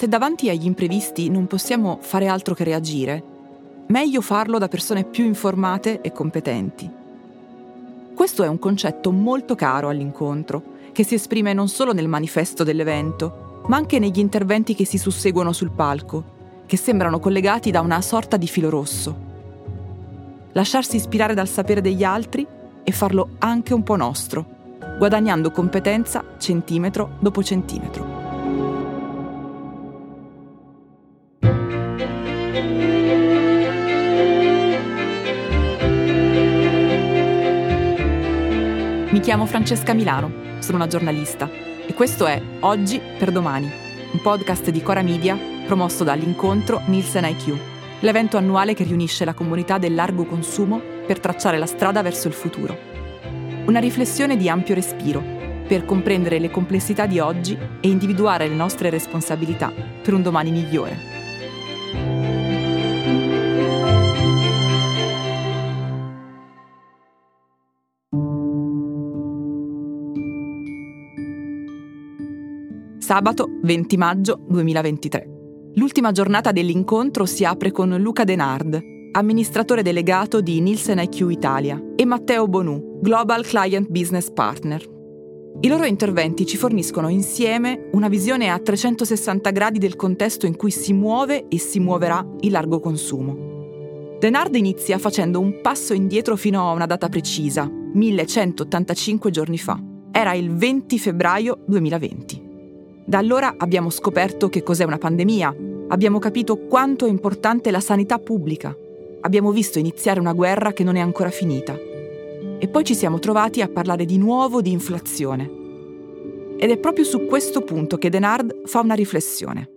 se davanti agli imprevisti non possiamo fare altro che reagire, meglio farlo da persone più informate e competenti. Questo è un concetto molto caro all'incontro, che si esprime non solo nel manifesto dell'evento, ma anche negli interventi che si susseguono sul palco, che sembrano collegati da una sorta di filo rosso. Lasciarsi ispirare dal sapere degli altri e farlo anche un po' nostro, guadagnando competenza centimetro dopo centimetro. Mi chiamo Francesca Milano, sono una giornalista e questo è Oggi per Domani, un podcast di Cora Media promosso dall'incontro Nielsen IQ, l'evento annuale che riunisce la comunità del largo consumo per tracciare la strada verso il futuro. Una riflessione di ampio respiro per comprendere le complessità di oggi e individuare le nostre responsabilità per un domani migliore. Sabato 20 maggio 2023. L'ultima giornata dell'incontro si apre con Luca Denard, amministratore delegato di Nielsen IQ Italia, e Matteo Bonù, Global Client Business Partner. I loro interventi ci forniscono insieme una visione a 360 gradi del contesto in cui si muove e si muoverà il largo consumo. Denard inizia facendo un passo indietro fino a una data precisa, 1185 giorni fa. Era il 20 febbraio 2020. Da allora abbiamo scoperto che cos'è una pandemia, abbiamo capito quanto è importante la sanità pubblica, abbiamo visto iniziare una guerra che non è ancora finita. E poi ci siamo trovati a parlare di nuovo di inflazione. Ed è proprio su questo punto che Denard fa una riflessione.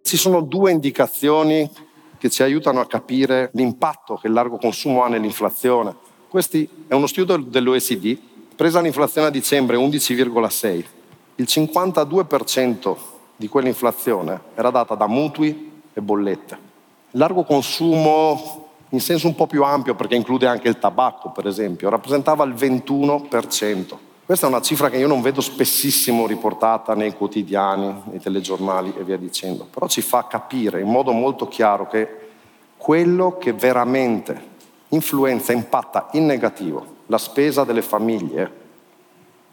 Ci sono due indicazioni che ci aiutano a capire l'impatto che il largo consumo ha nell'inflazione. Questo è uno studio dell'OECD, presa l'inflazione a dicembre 11,6 il 52% di quell'inflazione era data da mutui e bollette. Largo consumo, in senso un po' più ampio, perché include anche il tabacco, per esempio, rappresentava il 21%. Questa è una cifra che io non vedo spessissimo riportata nei quotidiani, nei telegiornali e via dicendo, però ci fa capire in modo molto chiaro che quello che veramente influenza, impatta in negativo la spesa delle famiglie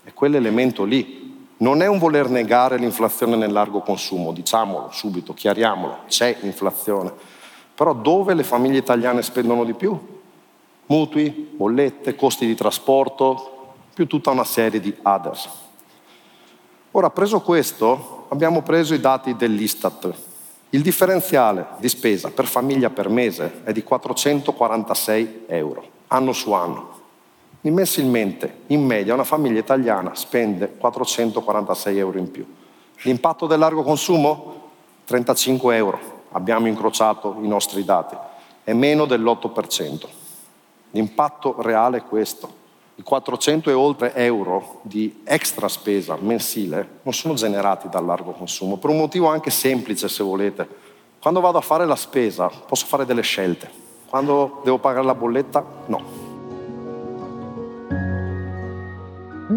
è quell'elemento lì, non è un voler negare l'inflazione nel largo consumo, diciamolo subito, chiariamolo, c'è inflazione. Però dove le famiglie italiane spendono di più? Mutui, bollette, costi di trasporto, più tutta una serie di others. Ora, preso questo, abbiamo preso i dati dell'Istat. Il differenziale di spesa per famiglia per mese è di 446 euro, anno su anno. Mensilmente, in media, una famiglia italiana spende 446 euro in più. L'impatto del largo consumo? 35 euro. Abbiamo incrociato i nostri dati. È meno dell'8%. L'impatto reale è questo. I 400 e oltre euro di extra spesa mensile non sono generati dal largo consumo, per un motivo anche semplice se volete. Quando vado a fare la spesa posso fare delle scelte, quando devo pagare la bolletta no.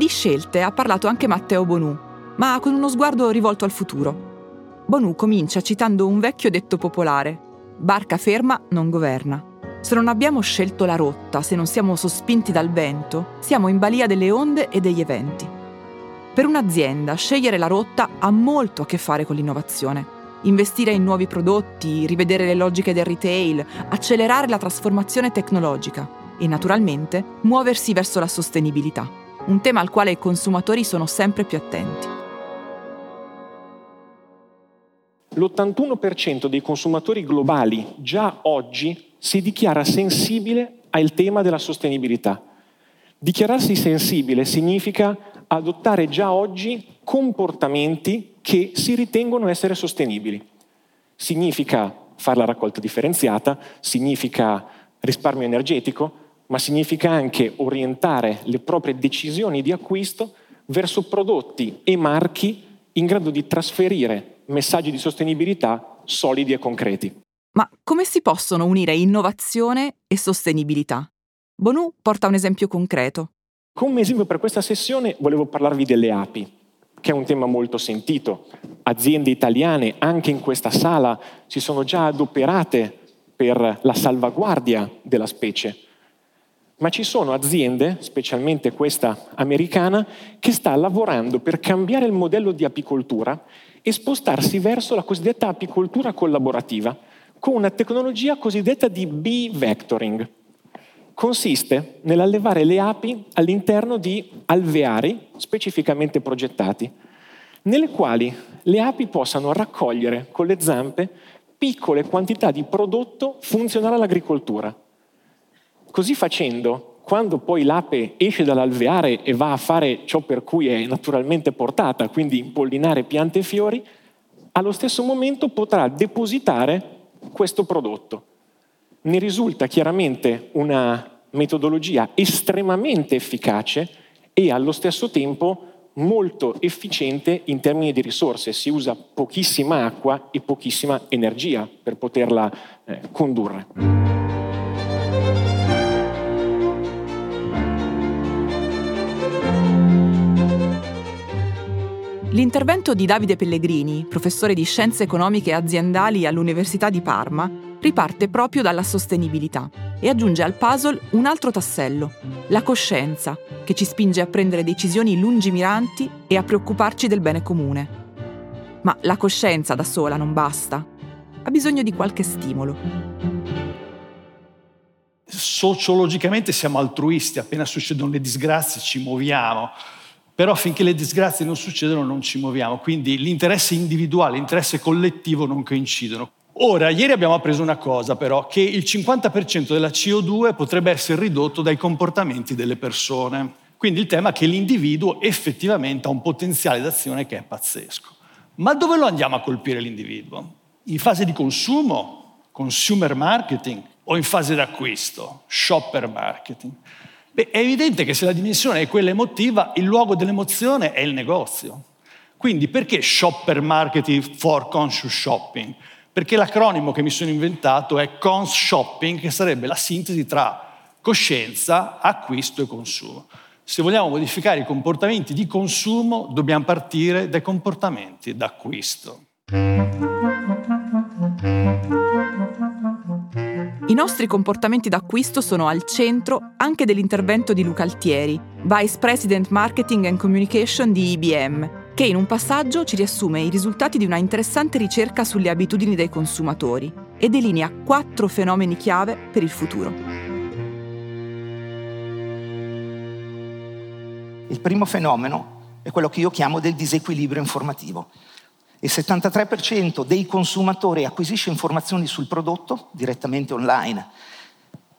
Di scelte ha parlato anche Matteo Bonù, ma con uno sguardo rivolto al futuro. Bonù comincia citando un vecchio detto popolare: barca ferma non governa. Se non abbiamo scelto la rotta, se non siamo sospinti dal vento, siamo in balia delle onde e degli eventi. Per un'azienda scegliere la rotta ha molto a che fare con l'innovazione. Investire in nuovi prodotti, rivedere le logiche del retail, accelerare la trasformazione tecnologica e naturalmente muoversi verso la sostenibilità un tema al quale i consumatori sono sempre più attenti. L'81% dei consumatori globali già oggi si dichiara sensibile al tema della sostenibilità. Dichiararsi sensibile significa adottare già oggi comportamenti che si ritengono essere sostenibili. Significa fare la raccolta differenziata, significa risparmio energetico, ma significa anche orientare le proprie decisioni di acquisto verso prodotti e marchi in grado di trasferire messaggi di sostenibilità solidi e concreti. Ma come si possono unire innovazione e sostenibilità? Bonu porta un esempio concreto. Come esempio per questa sessione volevo parlarvi delle api. che è un tema molto sentito. Aziende italiane anche in questa sala si sono già adoperate per la salvaguardia della specie. Ma ci sono aziende, specialmente questa americana, che sta lavorando per cambiare il modello di apicoltura e spostarsi verso la cosiddetta apicoltura collaborativa, con una tecnologia cosiddetta di bee vectoring. Consiste nell'allevare le api all'interno di alveari specificamente progettati, nelle quali le api possano raccogliere con le zampe piccole quantità di prodotto funzionale all'agricoltura. Così facendo, quando poi l'ape esce dall'alveare e va a fare ciò per cui è naturalmente portata, quindi impollinare piante e fiori, allo stesso momento potrà depositare questo prodotto. Ne risulta chiaramente una metodologia estremamente efficace e allo stesso tempo molto efficiente in termini di risorse, si usa pochissima acqua e pochissima energia per poterla eh, condurre. L'intervento di Davide Pellegrini, professore di scienze economiche e aziendali all'Università di Parma, riparte proprio dalla sostenibilità e aggiunge al puzzle un altro tassello, la coscienza, che ci spinge a prendere decisioni lungimiranti e a preoccuparci del bene comune. Ma la coscienza da sola non basta, ha bisogno di qualche stimolo. Sociologicamente siamo altruisti, appena succedono le disgrazie ci muoviamo però finché le disgrazie non succedono non ci muoviamo, quindi l'interesse individuale l'interesse collettivo non coincidono. Ora, ieri abbiamo appreso una cosa però, che il 50% della CO2 potrebbe essere ridotto dai comportamenti delle persone. Quindi il tema è che l'individuo effettivamente ha un potenziale d'azione che è pazzesco. Ma dove lo andiamo a colpire l'individuo? In fase di consumo, consumer marketing, o in fase d'acquisto, shopper marketing? Beh, è evidente che se la dimensione è quella emotiva, il luogo dell'emozione è il negozio. Quindi perché shopper marketing for conscious shopping? Perché l'acronimo che mi sono inventato è cons shopping, che sarebbe la sintesi tra coscienza, acquisto e consumo. Se vogliamo modificare i comportamenti di consumo, dobbiamo partire dai comportamenti d'acquisto. I nostri comportamenti d'acquisto sono al centro anche dell'intervento di Luca Altieri, Vice President Marketing and Communication di IBM, che in un passaggio ci riassume i risultati di una interessante ricerca sulle abitudini dei consumatori e delinea quattro fenomeni chiave per il futuro. Il primo fenomeno è quello che io chiamo del disequilibrio informativo. Il 73% dei consumatori acquisisce informazioni sul prodotto direttamente online.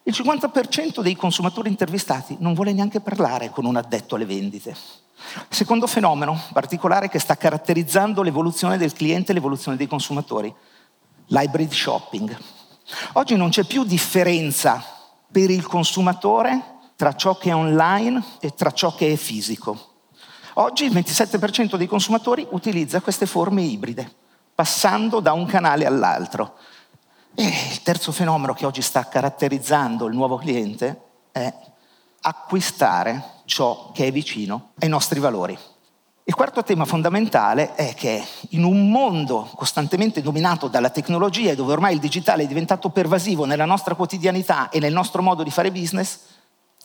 Il 50% dei consumatori intervistati non vuole neanche parlare con un addetto alle vendite. Secondo fenomeno particolare che sta caratterizzando l'evoluzione del cliente e l'evoluzione dei consumatori, l'hybrid shopping. Oggi non c'è più differenza per il consumatore tra ciò che è online e tra ciò che è fisico. Oggi il 27% dei consumatori utilizza queste forme ibride, passando da un canale all'altro. E il terzo fenomeno che oggi sta caratterizzando il nuovo cliente è acquistare ciò che è vicino ai nostri valori. Il quarto tema fondamentale è che in un mondo costantemente dominato dalla tecnologia e dove ormai il digitale è diventato pervasivo nella nostra quotidianità e nel nostro modo di fare business,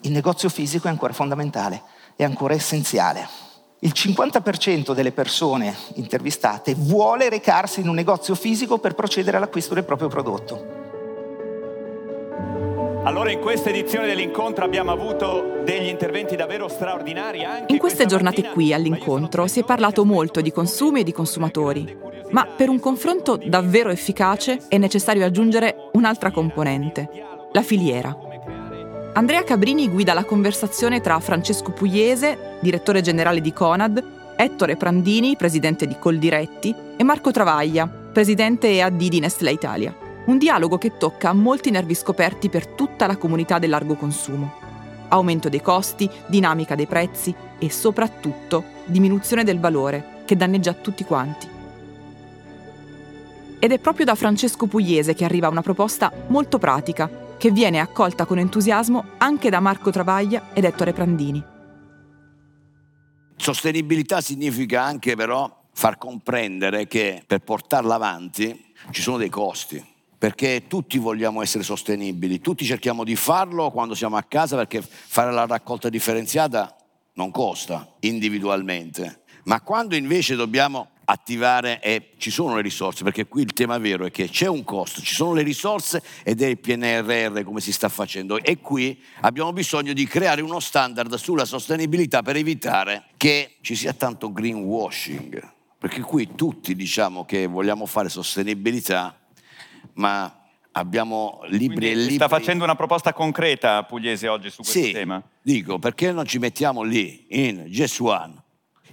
il negozio fisico è ancora fondamentale, è ancora essenziale. Il 50% delle persone intervistate vuole recarsi in un negozio fisico per procedere all'acquisto del proprio prodotto. Allora in questa edizione dell'incontro abbiamo avuto degli interventi davvero straordinari. Anche in queste giornate mattina, qui all'incontro si è parlato molto di consumi e di consumatori, ma per un confronto davvero efficace è necessario aggiungere un'altra componente, la filiera. Andrea Cabrini guida la conversazione tra Francesco Pugliese, direttore generale di Conad, Ettore Prandini, presidente di Coldiretti, e Marco Travaglia, presidente EAD di Nestlé Italia. Un dialogo che tocca molti nervi scoperti per tutta la comunità del largo consumo. Aumento dei costi, dinamica dei prezzi e soprattutto diminuzione del valore che danneggia tutti quanti. Ed è proprio da Francesco Pugliese che arriva una proposta molto pratica che viene accolta con entusiasmo anche da Marco Travaglia ed Ettore Prandini. Sostenibilità significa anche però far comprendere che per portarla avanti ci sono dei costi, perché tutti vogliamo essere sostenibili, tutti cerchiamo di farlo quando siamo a casa perché fare la raccolta differenziata non costa individualmente, ma quando invece dobbiamo attivare e ci sono le risorse, perché qui il tema vero è che c'è un costo, ci sono le risorse ed è il PNRR come si sta facendo e qui abbiamo bisogno di creare uno standard sulla sostenibilità per evitare che ci sia tanto greenwashing, perché qui tutti diciamo che vogliamo fare sostenibilità, ma abbiamo libri Quindi e libri. Sta facendo una proposta concreta Pugliese oggi su questo sì, tema? Dico, perché non ci mettiamo lì in Gesuan,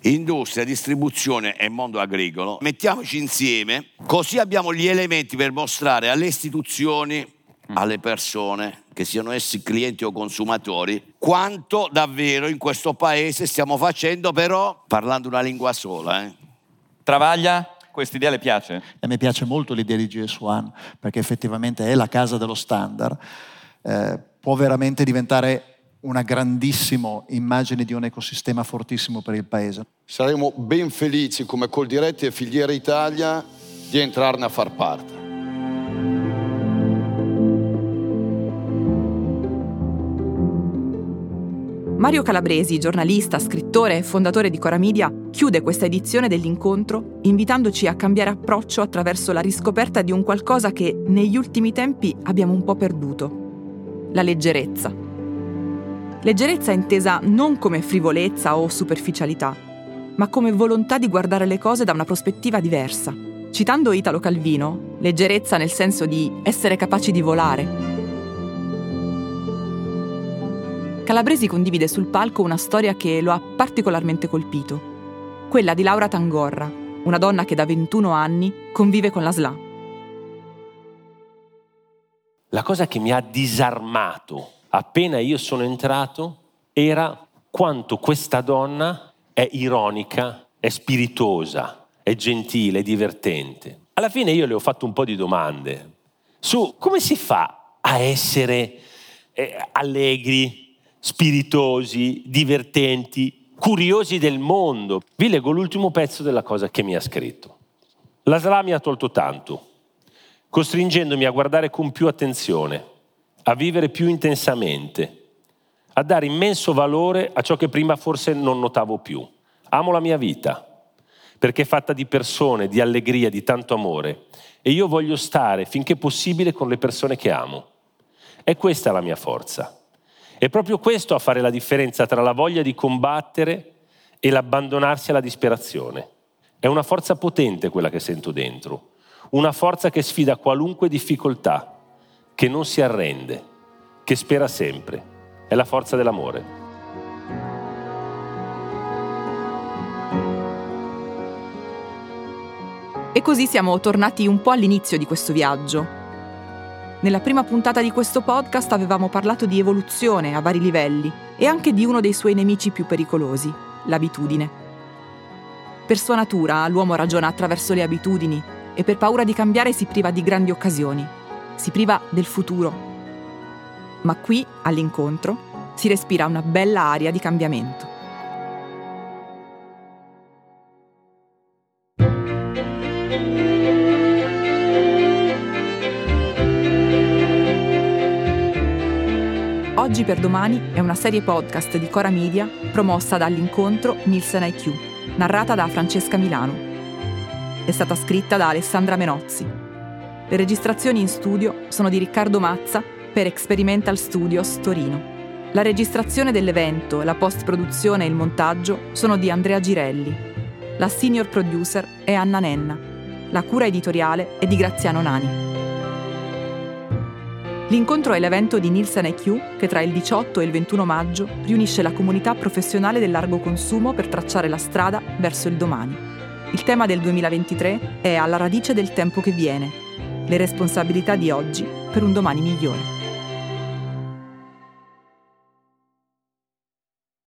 industria, distribuzione e mondo agricolo, mettiamoci insieme, così abbiamo gli elementi per mostrare alle istituzioni, alle persone, che siano essi clienti o consumatori, quanto davvero in questo paese stiamo facendo, però parlando una lingua sola. Eh. Travaglia? Questa idea le piace? A me piace molto l'idea di GS1 perché effettivamente è la casa dello standard. Eh, può veramente diventare una grandissima immagine di un ecosistema fortissimo per il paese. Saremo ben felici come Coldiretti e Filiera Italia di entrarne a far parte. Mario Calabresi, giornalista, scrittore e fondatore di Cora Media, chiude questa edizione dell'incontro invitandoci a cambiare approccio attraverso la riscoperta di un qualcosa che negli ultimi tempi abbiamo un po' perduto, la leggerezza. Leggerezza intesa non come frivolezza o superficialità, ma come volontà di guardare le cose da una prospettiva diversa. Citando Italo Calvino, leggerezza nel senso di essere capaci di volare, Calabresi condivide sul palco una storia che lo ha particolarmente colpito, quella di Laura Tangorra, una donna che da 21 anni convive con la SLA. La cosa che mi ha disarmato appena io sono entrato era quanto questa donna è ironica, è spiritosa, è gentile, è divertente. Alla fine io le ho fatto un po' di domande su come si fa a essere eh, allegri, spiritosi, divertenti, curiosi del mondo. Vi leggo l'ultimo pezzo della cosa che mi ha scritto. La SLA mi ha tolto tanto, costringendomi a guardare con più attenzione, a vivere più intensamente, a dare immenso valore a ciò che prima forse non notavo più. Amo la mia vita, perché è fatta di persone, di allegria, di tanto amore, e io voglio stare finché possibile con le persone che amo. E questa è la mia forza. È proprio questo a fare la differenza tra la voglia di combattere e l'abbandonarsi alla disperazione. È una forza potente quella che sento dentro, una forza che sfida qualunque difficoltà, che non si arrende, che spera sempre. È la forza dell'amore. E così siamo tornati un po' all'inizio di questo viaggio, nella prima puntata di questo podcast avevamo parlato di evoluzione a vari livelli e anche di uno dei suoi nemici più pericolosi, l'abitudine. Per sua natura l'uomo ragiona attraverso le abitudini e per paura di cambiare si priva di grandi occasioni, si priva del futuro. Ma qui, all'incontro, si respira una bella aria di cambiamento. Oggi per domani è una serie podcast di Cora Media promossa dall'incontro Nielsen IQ, narrata da Francesca Milano. È stata scritta da Alessandra Menozzi. Le registrazioni in studio sono di Riccardo Mazza per Experimental Studios Torino. La registrazione dell'evento, la post-produzione e il montaggio sono di Andrea Girelli. La senior producer è Anna Nenna. La cura editoriale è di Graziano Nani. L'incontro è l'evento di Nielsen IQ che tra il 18 e il 21 maggio riunisce la comunità professionale del largo consumo per tracciare la strada verso il domani. Il tema del 2023 è alla radice del tempo che viene, le responsabilità di oggi per un domani migliore.